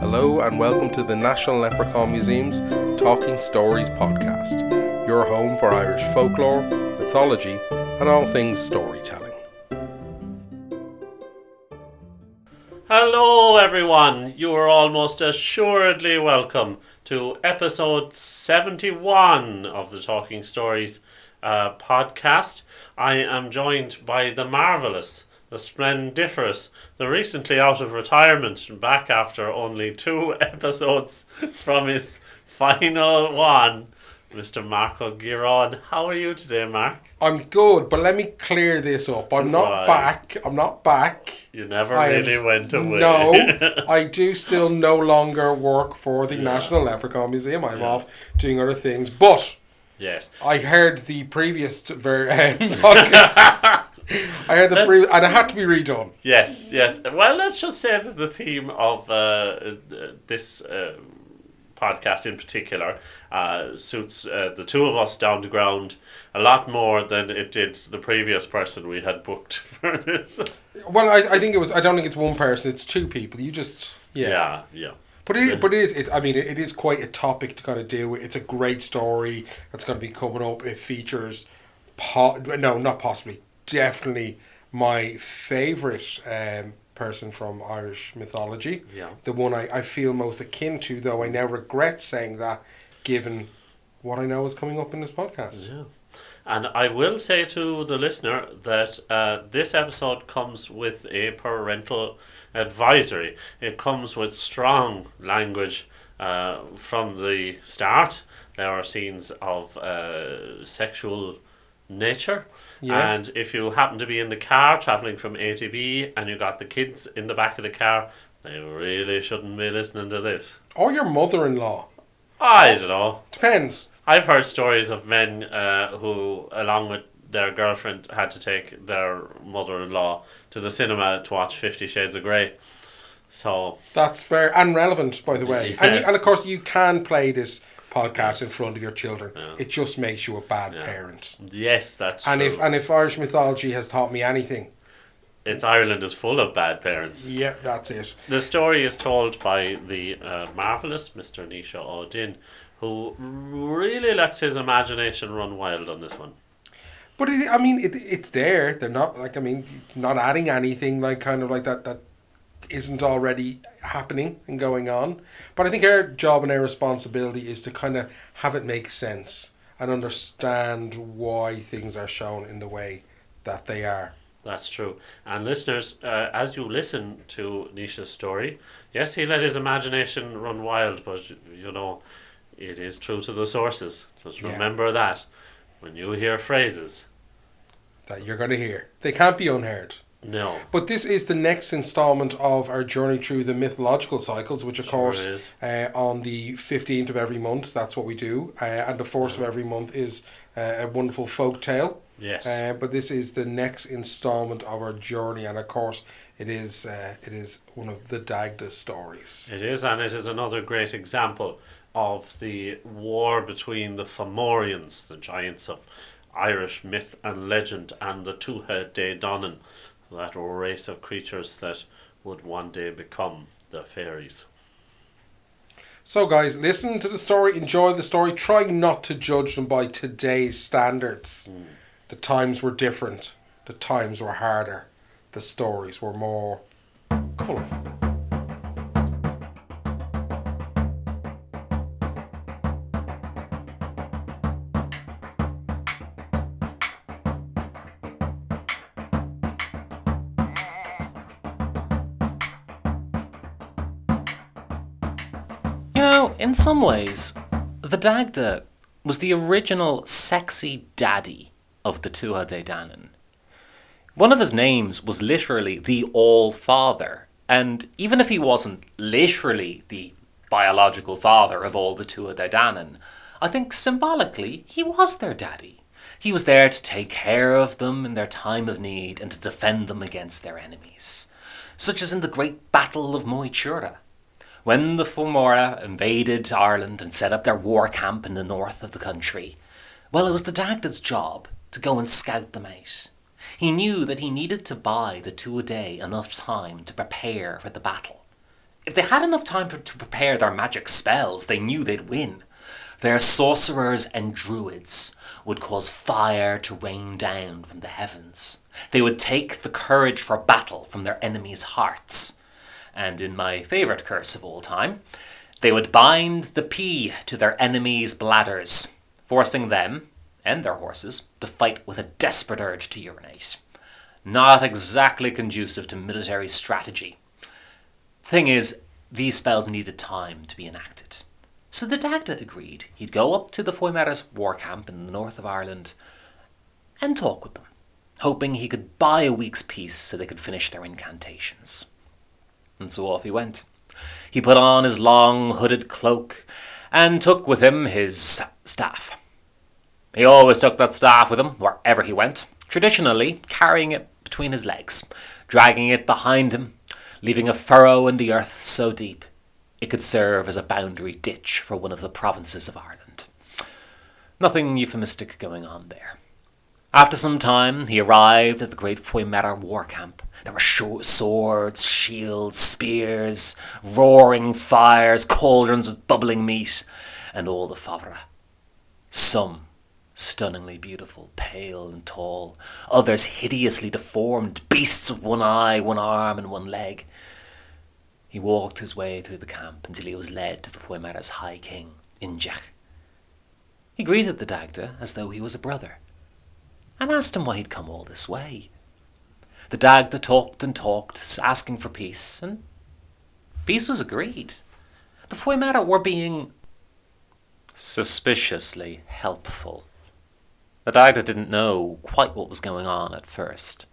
Hello and welcome to the National Leprechaun Museum's Talking Stories podcast, your home for Irish folklore, mythology, and all things storytelling. Hello, everyone. You are almost assuredly welcome to episode 71 of the Talking Stories uh, podcast. I am joined by the marvellous, the splendiferous, the recently out of retirement, back after only two episodes from his final one, Mr. Marco Giron. How are you today, Mark? I'm good, but let me clear this up. I'm not Why? back. I'm not back. You never I really s- went away. No, I do still no longer work for the National Leprechaun Museum. I'm off doing other things, but yes. I heard the previous ver- um, podcast. I heard the previous, and it had to be redone. Yes, yes. Well, let's just say that the theme of uh, uh, this uh, podcast in particular uh, suits uh, the two of us down to ground a lot more than it did the previous person we had booked for this. Well, I, I think it was. I don't think it's one person. It's two people. You just yeah. Yeah, yeah. But it, but it is. It, I mean, it, it is quite a topic to kind of deal with. It's a great story that's going to be coming up. It features, po- no, not possibly, definitely my favorite um, person from Irish mythology. Yeah. The one I, I feel most akin to, though I now regret saying that, given what I know is coming up in this podcast. Yeah. And I will say to the listener that uh, this episode comes with a parental advisory. It comes with strong language uh, from the start. There are scenes of uh, sexual nature. Yeah. And if you happen to be in the car traveling from A to B and you got the kids in the back of the car, they really shouldn't be listening to this. Or your mother-in-law. I don't know. Depends. I've heard stories of men uh, who, along with their girlfriend, had to take their mother-in-law to the cinema to watch Fifty Shades of Grey. So That's fair and relevant, by the way. And, you, and of course, you can play this podcast in front of your children. Yeah. It just makes you a bad Yeah. parent. yes, that's And true. if and if Irish mythology has taught me anything, it's Ireland is full of bad parents. yeah, that's it. The story is told by the uh, marvelous Mr. Nisha O'Din, who really lets his imagination run wild on this one. But it, I mean, it, it's there. They're not like I mean, not adding anything like kind of like that that isn't already happening and going on. But I think our job and our responsibility is to kind of have it make sense and understand why things are shown in the way that they are. That's true. And listeners, uh, as you listen to Nisha's story, yes, he let his imagination run wild, but you know, it is true to the sources. Just Yeah. remember that when you hear phrases. that you're going to hear. They can't be unheard. No. But this is the next installment of our journey through the mythological cycles, which of Sure course uh, on the 15th of every month, that's what we do. Uh, and the 4th of every month is uh, a wonderful folk tale. Yes. Uh, but this is the next installment of our journey, and of course, it is uh, it is one of the Dagda stories. It is, and it is another great example of the war between the Fomorians, the giants of Irish myth and legend, and the Tuatha De Danann, that race of creatures that would one day become the fairies. So, guys, listen to the story, enjoy the story. Try not to judge them by today's standards. Hmm. The times were different. The times were harder. The stories were more colourful. You know, in some ways, the Dagda was the original sexy daddy of the Tuatha De Danann. One of his names was literally the All Father, and even if he wasn't literally the biological father of all the Tuatha De Danann, I think symbolically he was their daddy. He was there to take care of them in their time of need and to defend them against their enemies, such as in the great Battle of Moytura. When the Fomora invaded Ireland and set up their war camp in the north of the country, well, it was the Dagda's job to go and scout them out. He knew that he needed to buy the Tuatha De enough time to prepare for the battle. if they had enough time to, to prepare their magic spells, they knew they'd win. Their sorcerers and druids would cause fire to rain down from the heavens. They would take the courage for battle from their enemies' hearts. And in my favourite curse of all time, they would bind the pee to their enemies' bladders, forcing them and their horses to fight with a desperate urge to urinate. Not exactly conducive to military strategy. Thing is, these spells needed time to be enacted. So the Dagda agreed he'd go up to the Fomóire's war camp in the north of Ireland and talk with them, hoping he could buy a week's peace so they could finish their incantations. And so off he went. He put on his long hooded cloak and took with him his staff. He always took that staff with him wherever he went, traditionally carrying it between his legs, dragging it behind him, leaving a furrow in the earth so deep it could serve as a boundary ditch for one of the provinces of Ireland. Nothing euphemistic going on there. After some time, he arrived at the great Fomóire war camp. There were swords, shields, spears, roaring fires, cauldrons with bubbling meat, and all the favra. Some stunningly beautiful, pale and tall, others hideously deformed, beasts with one eye, one arm, and one leg. He walked his way through the camp until he was led to the Fomóire's High King, Indech. He greeted the Dagda as though he was a brother, and asked him why he'd come all this way. The Dagda talked and talked, asking for peace, and peace was agreed. The Fomóire were being suspiciously helpful. The Dagda didn't know quite what was going on at first,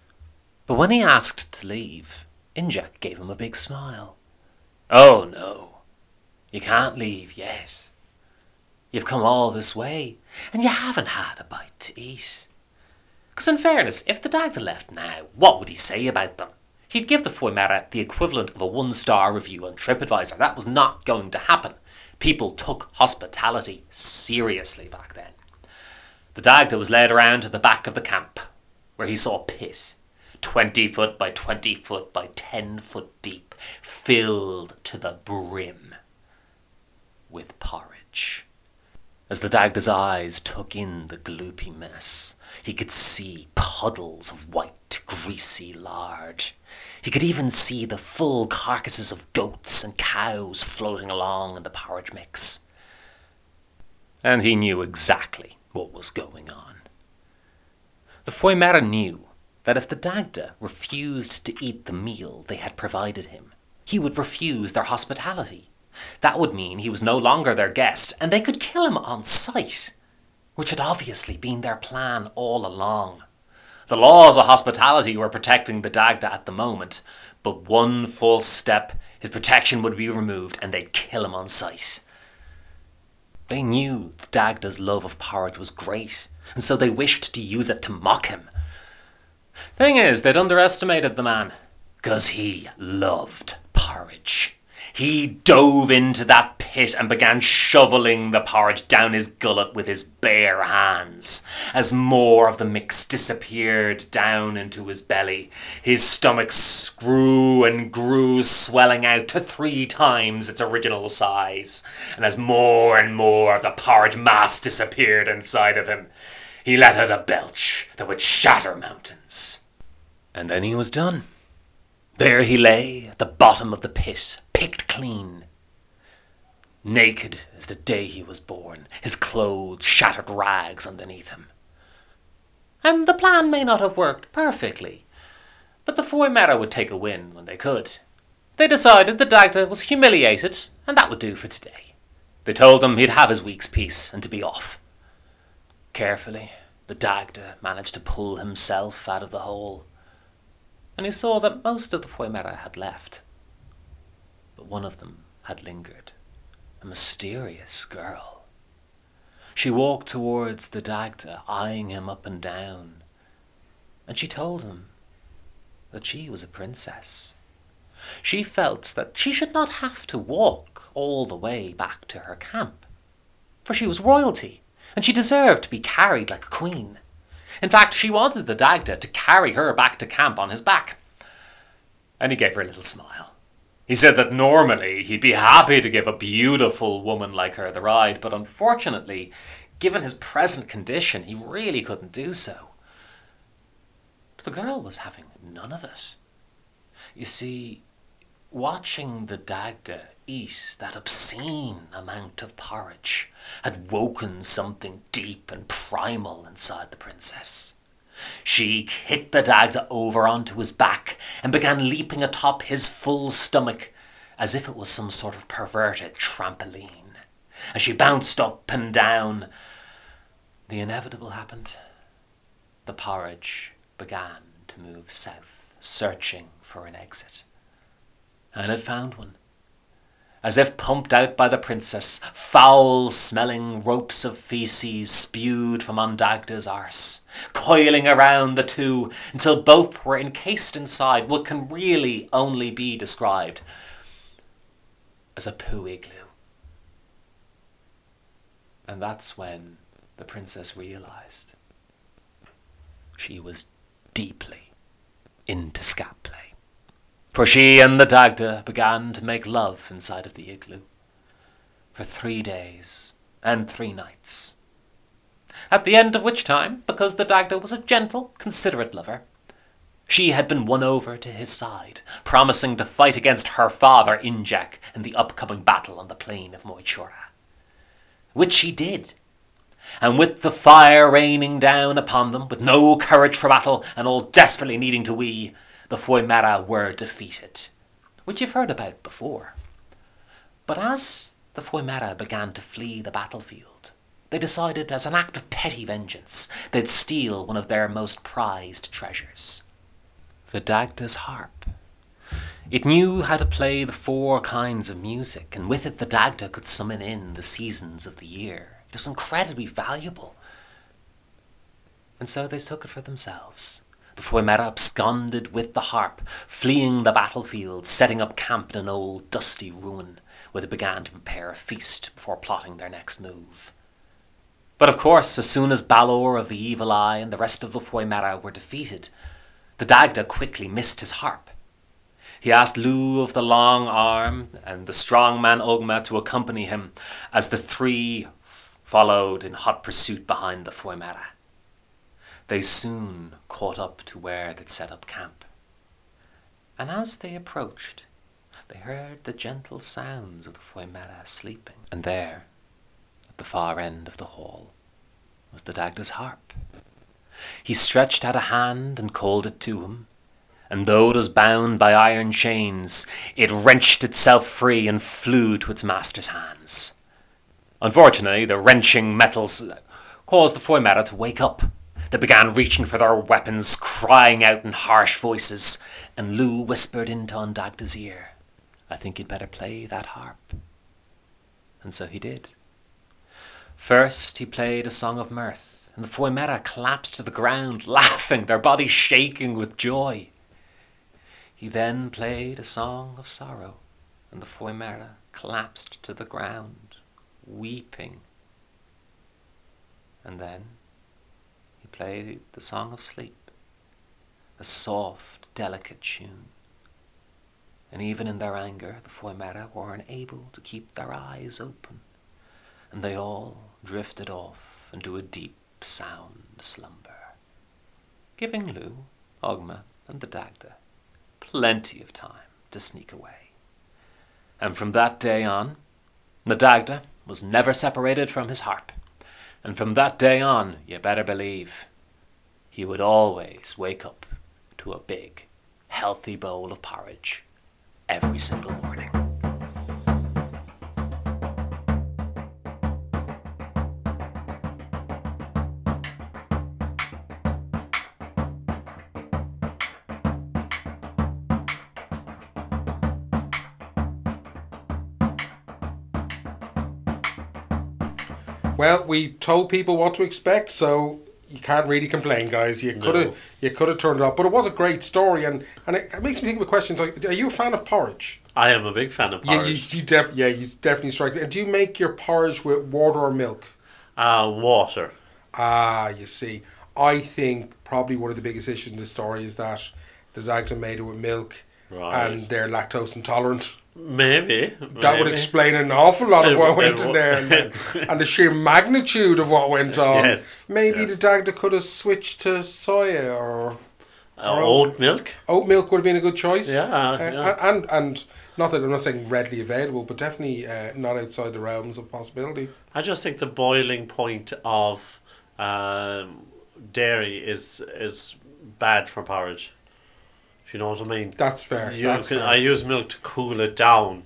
but when he asked to leave, Indech gave him a big smile. Oh no, you can't leave yet. You've come all this way, and you haven't had a bite to eat. Because in fairness, if the Dagda left now, what would he say about them? He'd give the Fomóire the equivalent of a one-star review on TripAdvisor. That was not going to happen. People took hospitality seriously back then. The Dagda was led around to the back of the camp, where he saw a pit, 20 foot by 20 foot by 10 foot deep filled to the brim with porridge. As the Dagda's eyes took in the gloopy mess, he could see puddles of white, greasy lard. He could even see the full carcasses of goats and cows floating along in the porridge mix. And he knew exactly what was going on. The Fomóire knew that if the Dagda refused to eat the meal they had provided him, he would refuse their hospitality. That would mean he was no longer their guest, and they could kill him on sight, which had obviously been their plan all along. The laws of hospitality were protecting the Dagda at the moment, but one false step, his protection would be removed, and they'd kill him on sight. They knew the Dagda's love of porridge was great, and so they wished to use it to mock him, Thing is, they'd underestimated the man. Because he loved porridge. He dove into that pit and began shoveling the porridge down his gullet with his bare hands. As more of the mix disappeared down into his belly, his stomach grew and grew, swelling out to three times its original size. And as more and more of the porridge mass disappeared inside of him, he let out a belch that would shatter mountains. And then he was done. There he lay at the bottom of the pit, picked clean. Naked as the day he was born, his clothes shattered rags underneath him. And the plan may not have worked perfectly, but the Fomóire would take a win when they could. They decided the Dagda was humiliated, and that would do for today. They told him he'd have his week's peace and to be off. Carefully, the Dagda managed to pull himself out of the hole, and he saw that most of the Fomóire had left. But one of them had lingered, a mysterious girl. She walked towards the Dagda, eyeing him up and down, and she told him that she was a princess. She felt that she should not have to walk all the way back to her camp, for she was royalty and she deserved to be carried like a queen. In fact, she wanted the Dagda to carry her back to camp on his back. And he gave her a little smile. He said that normally he'd be happy to give a beautiful woman like her the ride, but unfortunately, given his present condition, he really couldn't do so. But the girl was having none of it. You see, watching the Dagda eat that obscene amount of porridge had woken something deep and primal inside the princess. She kicked the Dagda over onto his back and began leaping atop his full stomach as if it was some sort of perverted trampoline. As she bounced up and down, the inevitable happened. The porridge began to move south, searching for an exit. And it found one as if pumped out by the princess, foul smelling ropes of feces spewed from Ondagda's arse, coiling around the two until both were encased inside what can really only be described as a poo igloo. And that's when the princess realized she was deeply into scat play for she and the Dagda began to make love inside of the igloo for three days and three nights. At the end of which time, because the Dagda was a gentle, considerate lover, she had been won over to his side, promising to fight against her father Indech in the upcoming battle on the plain of Moytura. Which she did. And with the fire raining down upon them, with no courage for battle, and all desperately needing to wee, the Fomóire were defeated, which you've heard about before. But as the Fomóire began to flee the battlefield, they decided, as an act of petty vengeance, they'd steal one of their most prized treasures the Dagda's harp. It knew how to play the four kinds of music, and with it the Dagda could summon in the seasons of the year. It was incredibly valuable. And so they took it for themselves. The Fomóire absconded with the harp, fleeing the battlefield, setting up camp in an old dusty ruin, where they began to prepare a feast before plotting their next move. But of course, as soon as Balor of the Evil Eye and the rest of the Fomóire were defeated, the Dagda quickly missed his harp. He asked Lugh of the Long Arm and the strong man Ogma to accompany him as the three followed in hot pursuit behind the Fomóire. They soon caught up to where they'd set up camp. And as they approached, they heard the gentle sounds of the Fomóire sleeping. And there, at the far end of the hall, was the Dagda's harp. He stretched out a hand and called it to him, and though it was bound by iron chains, it wrenched itself free and flew to its master's hands. Unfortunately, the wrenching metals caused the Fomóire to wake up they began reaching for their weapons, crying out in harsh voices, and Lugh whispered into Ondagda's ear, I think you'd better play that harp. And so he did. First, he played a song of mirth, and the Fomóire collapsed to the ground, laughing, their bodies shaking with joy. He then played a song of sorrow, and the Fomóire collapsed to the ground, weeping. And then played the Song of Sleep, a soft, delicate tune. And even in their anger, the Fomóire were unable to keep their eyes open, and they all drifted off into a deep, sound slumber, giving Lugh, Ogma, and the Dagda plenty of time to sneak away. And from that day on, the Dagda was never separated from his harp. And from that day on, you better believe, he would always wake up to a big, healthy bowl of porridge every single morning. Well, we told people what to expect, so you can't really complain, guys. You could have No. you could have turned it up, but it was a great story, and and it, it makes me think of a question. Like, are you a fan of porridge? I am a big fan of Yeah, you, porridge. you def- yeah, you definitely strike me. Do you make your porridge with water or milk? Uh, water. Ah, you see, I think probably one of the biggest issues in the story is that the Dagda made it with milk, Right. and they're lactose intolerant. Maybe. That would explain an awful lot of It what went it in there, and the, and the sheer magnitude of what went on. Yes, Maybe yes. the Dagda could have switched to soya or Uh, oat milk. oat milk would have been a good choice. Yeah, Uh, yeah. And, and not that I'm not saying readily available, but definitely uh, not outside the realms of possibility. I just think the boiling point of um, dairy is is bad for porridge. If you know what I mean. That's fair. You That's can, fair. I use milk to cool it down,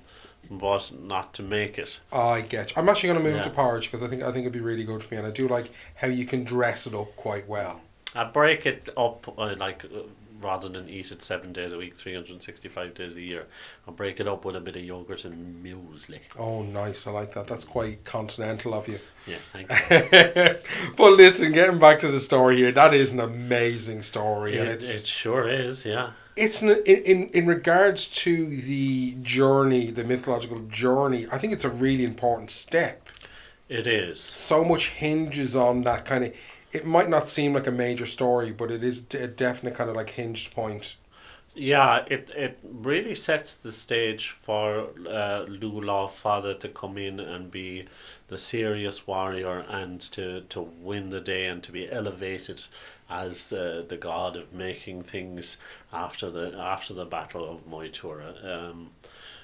but not to make it. I get you. I'm actually going to move Yeah. to porridge because I think I think it'd be really good for me, and I do like how you can dress it up quite well. I break it up uh, like uh, rather than eat it seven days a week, three hundred and sixty-five days a year. I break it up with a bit of yogurt and muesli. Oh, nice! I like that. That's quite continental of you. Yes, thank you. but listen, getting back to the story here, that is an amazing story, and it's it sure is, yeah. It's in, in in regards to the journey, the mythological journey. I think it's a really important step. It is. So much hinges on that kind of. It might not seem like a major story, but it is a definite kind of like hinged point. Yeah, it, it really sets the stage for uh, father to come in and be the serious warrior and to, to win the day and to be elevated as uh, the god of making things after the after the battle of Moytura. Um,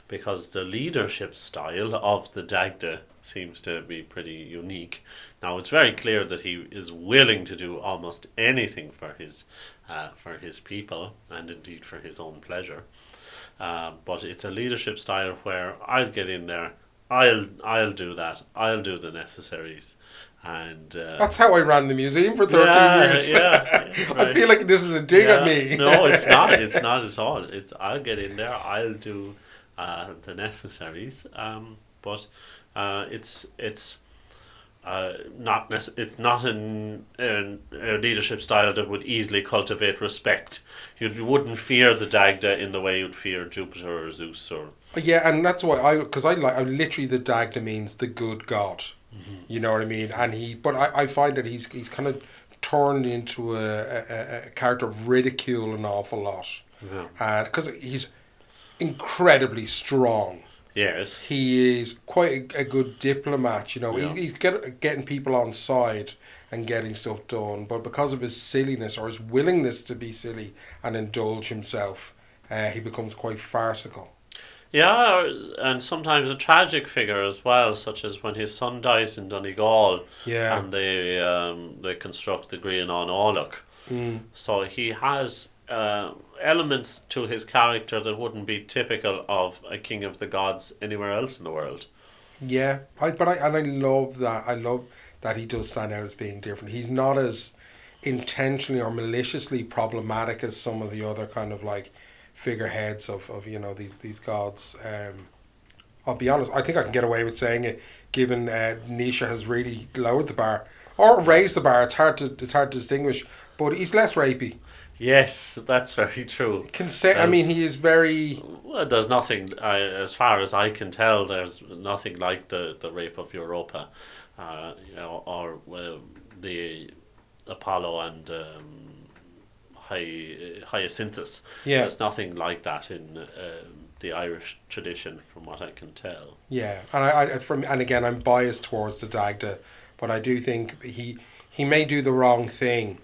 because the leadership style of the Dagda seems to be pretty unique. Now it's very clear that he is willing to do almost anything for his uh, for his people and indeed for his own pleasure. Uh, but it's a leadership style where I'll get in there, I'll I'll do that, I'll do the necessaries, and uh, That's how I ran the museum for thirteen Yeah, years. yeah, I right. feel like this is a dig at me. no, it's not. It's not at all. It's I'll get in there. I'll do uh, the necessaries. Um, but uh, it's it's uh, not nece- it's not an, an, a leadership style that would easily cultivate respect. You wouldn't fear the Dagda in the way you'd fear Jupiter or Zeus or uh, Yeah, and that's why I because I like I literally the Dagda means the good god. Mm-hmm. You know what I mean? And he, but I, I find that he's he's kind of turned into a, a, a character of ridicule an awful lot, Yeah. Uh, because he's incredibly strong. Yes. He is quite a, a good diplomat, you know. Yeah. He, he's get, getting people on side and getting stuff done, but because of his silliness or his willingness to be silly and indulge himself, uh, he becomes quite farcical. Yeah, and sometimes a tragic figure as well, such as when his son dies in Donegal. Yeah. and they um, they construct the Grianán Aileach. Mm. So he has uh, elements to his character that wouldn't be typical of a king of the gods anywhere else in the world. Yeah, I but I and I love that. I love that he does stand out as being different. He's not as intentionally or maliciously problematic as some of the other kind of like figureheads of, of you know these these gods. Um, I'll be honest. I think I can get away with saying it, given uh, Nisha has really lowered the bar or raised the bar. It's hard to it's hard to distinguish, but he's less rapey. Yes, that's very true. Can say. I mean, he is very. Well, there's nothing, I, as far as I can tell, there's nothing like the, the rape of Europa, uh, you know, or uh, the Apollo and um, Hy- Hyacinthus. Yeah. There's nothing like that in um the Irish tradition, from what I can tell. Yeah, and I, I from and again I'm biased towards the Dagda, but I do think he he may do the wrong thing,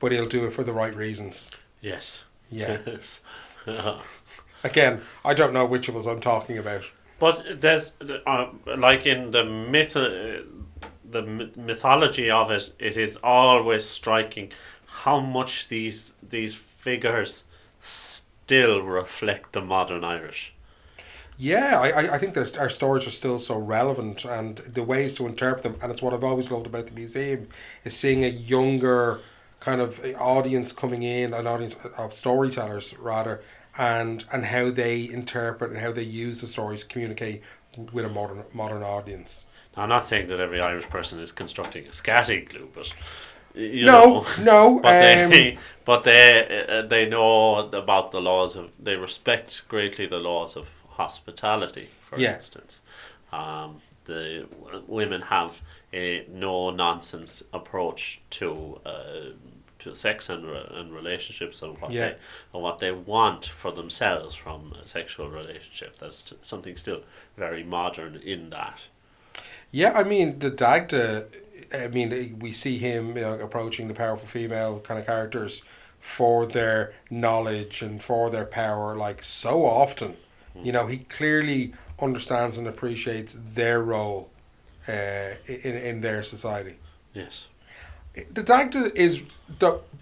but he'll do it for the right reasons. Yes. Yeah. Yes. Again, I don't know which of us I'm talking about. But there's uh, like in the myth, uh, the mythology of it. It is always striking how much these these figures still reflect the modern Irish. Yeah, I, I, I think that our stories are still so relevant and the ways to interpret them, and it's what I've always loved about the museum, is seeing a younger kind of audience coming in, an audience of storytellers rather, and and how they interpret and how they use the stories to communicate with a modern modern audience. Now, I'm not saying that every Irish person is constructing a scatting glue, but you no, know, no, but um, they but they uh, they know about the laws of they respect greatly the laws of hospitality for Yeah. instance um, the w- women have a no nonsense approach to uh, to sex and re- and relationships and what Yeah. they and what they want for themselves from a sexual relationship. That's t- something still very modern in that. Yeah, I mean the Dagda. I mean, we see him you know, approaching the powerful female kind of characters for their knowledge and for their power, like so often. You know, he clearly understands and appreciates their role uh, in in their society. Yes. The Dagda is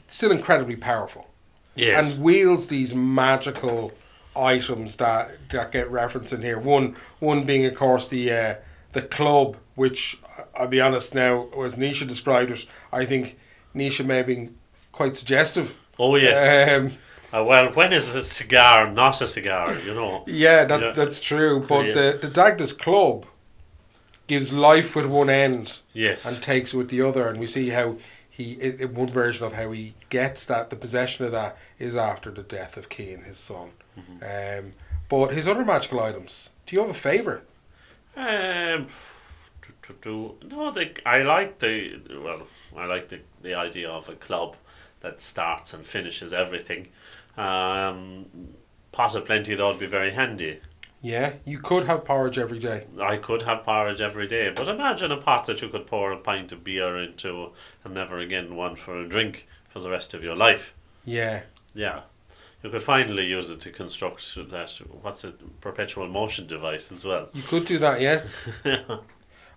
still incredibly powerful. Yes. and wields these magical items that that get referenced in here. One one being, of course, the uh, the club, which I'll be honest now, as Nisha described it, I think Nisha may have been quite suggestive. oh yes. Um, Uh, well, when is a cigar not a cigar? You know. yeah, that Yeah. that's true. But Yeah. the the Dagda's club gives life with one end Yes. and takes with the other, and we see how. He, in in one version of how he gets that, the possession of that is after the death of Cain, his son. Um, but his other magical items, do you have a favourite? Um. No, the, I like the well. I like the the idea of a club that starts and finishes everything. Um, pot of plenty that would be very handy. Yeah, you could have porridge every day. I could have porridge every day, but imagine a pot that you could pour a pint of beer into and never again want for a drink for the rest of your life. Yeah, Yeah. You could finally use it to construct that what's it perpetual motion device as well. you could do that. Yeah,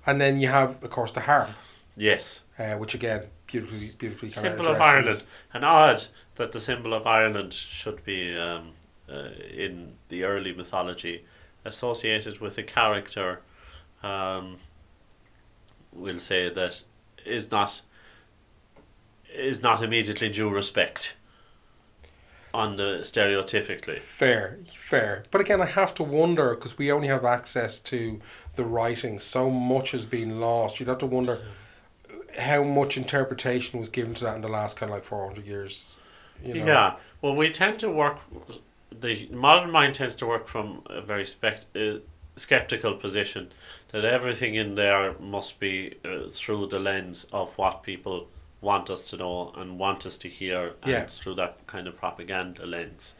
and then you have, of course, the harp, yes. uh, which again, beautifully, beautifully kind symbol of Ireland. And odd that the symbol of Ireland should be um, uh, in the early mythology associated with a character. Um, we'll say that is not is not immediately due respect. On the stereotypically, Fair, fair. But again, I have to wonder because we only have access to the writing. So much has been lost. You'd have to wonder how much interpretation was given to that in the last kind of like four hundred years. You know? Yeah, well, we tend to work. The modern mind tends to work from a very spect, uh, skeptical position that everything in there must be uh, through the lens of what people want us to know and want us to hear, and Yeah. through that kind of propaganda lens.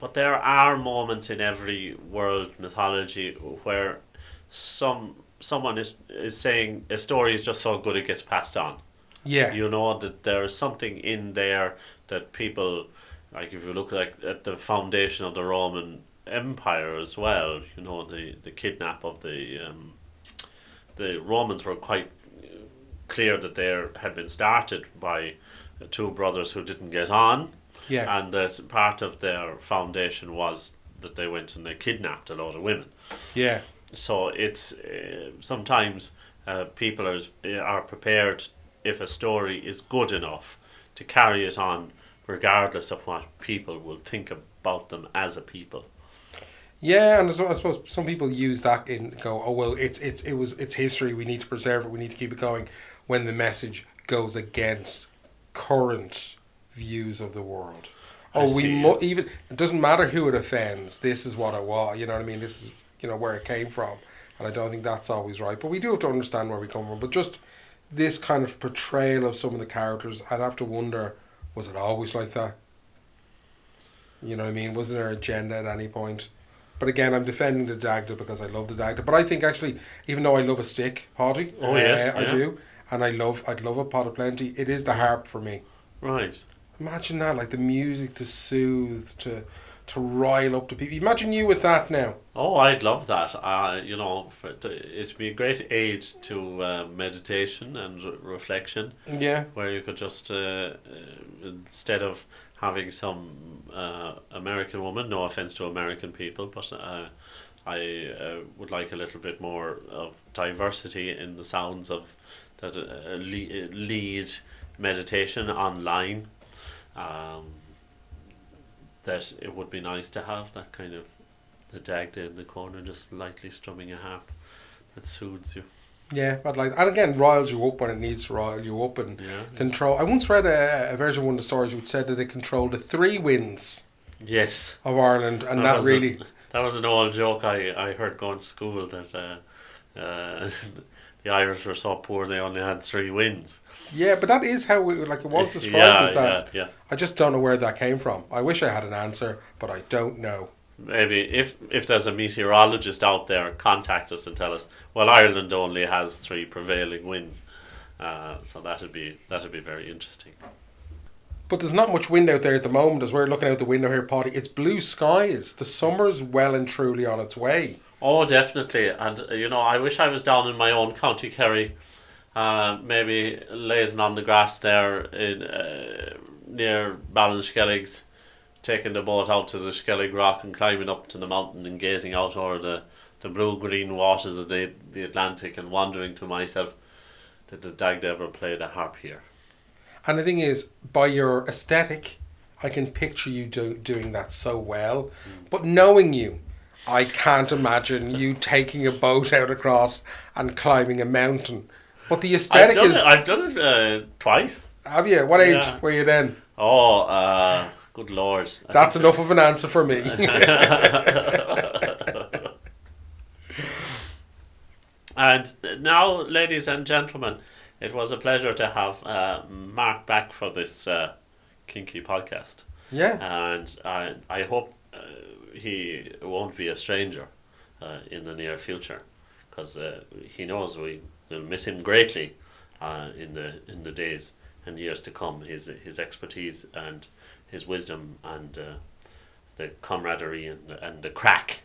But there are moments in every world mythology where some someone is is saying a story is just so good it gets passed on Yeah. you know that there is something in there that people like if you look like at the foundation of the Roman Empire as well you know the the kidnap of the um, the Romans were quite uh, clear that they had been started by two brothers who didn't get on yeah. and that part of their foundation was that they went and they kidnapped a lot of women yeah. so it's uh, sometimes uh, people are are prepared if a story is good enough to carry it on regardless of what people will think about them as a people Yeah, and I suppose some people use that in go, oh well, it's it's it was it's history. We need to preserve it. We need to keep it going. When the message goes against current views of the world, I oh, we mu- even it doesn't matter who it offends. This is what it was. You know what I mean? This is you know where it came from, and I don't think that's always right. But we do have to understand where we come from. But just this kind of portrayal of some of the characters, I'd have to wonder: was it always like that? You know what I mean? Wasn't there an agenda at any point? But again, I'm defending the Dagda because I love the Dagda. But I think actually, even though I love a stick Paddy, Oh, yes, uh, I yeah. do, and I love, I'd love a pot of plenty. It is the harp for me. right Imagine that, like the music to soothe, to to rile up the people. Imagine you with that now. oh I'd love that uh, you know for, to, it'd be a great aid to uh, meditation and re- reflection Yeah, where you could just uh, uh, instead of having some uh, American woman, no offense to American people, but uh, I uh, would like a little bit more of diversity in the sounds of that uh, lead meditation online. Um, that it would be nice to have that kind of the Dagda in the corner just lightly strumming a harp that soothes you. yeah. But like, and again, riles you up when it needs to rile you up and Yeah. control. I once read a, a version of one of the stories which said that it controlled the three winds Yes. of Ireland, and that, a- really. that was an old joke I, I heard going to school that uh, uh, the Irish were so poor they only had three wins. Yeah, but that is how it, like it was described yeah, as that. yeah, yeah. I just don't know where that came from. I wish I had an answer, but I don't know. Maybe if if there's a meteorologist out there, contact us and tell us. Well, Ireland only has three prevailing winds, uh, so that'd be that'd be very interesting. But there's not much wind out there at the moment as we're looking out the window here, Paddy. It's blue skies. The summer's well and truly on its way. Oh, definitely, and uh, you know, I wish I was down in my own county Kerry, uh, maybe lazing on the grass there in uh, near Ballinskelligs, taking the boat out to the Skellig Rock and climbing up to the mountain and gazing out over the, the blue green waters of the, the Atlantic and wondering to myself, did the Dagda ever play the harp here? And the thing is, by your aesthetic, I can picture you do, doing that so well. But knowing you, I can't imagine you taking a boat out across and climbing a mountain. But the I've aesthetic is. it, I've done it uh, twice. have you? What age Yeah. were you then? Oh, uh, good lord. I That's enough of an answer for me. And now, ladies and gentlemen, it was a pleasure to have uh, Mark back for this uh, kinky podcast. yeah. And I, I hope uh, he won't be a stranger uh, in the near future because uh, he knows we will miss him greatly uh, in, the, in the days and years to come. His, his expertise and his wisdom and uh, the camaraderie and, and the crack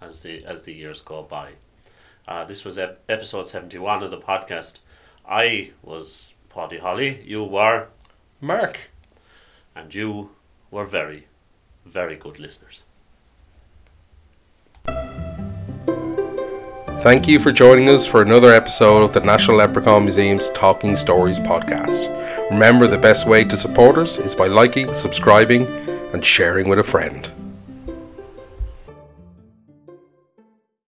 as the, as the years go by. Uh, this was ep- episode 71 of the podcast. I was Paddy Holly, you were, Mark. and you were very, very good listeners. Thank you for joining us for another episode of the National Leprechaun Museum's Talking Stories podcast. Remember, the best way to support us is by liking, subscribing, and sharing with a friend.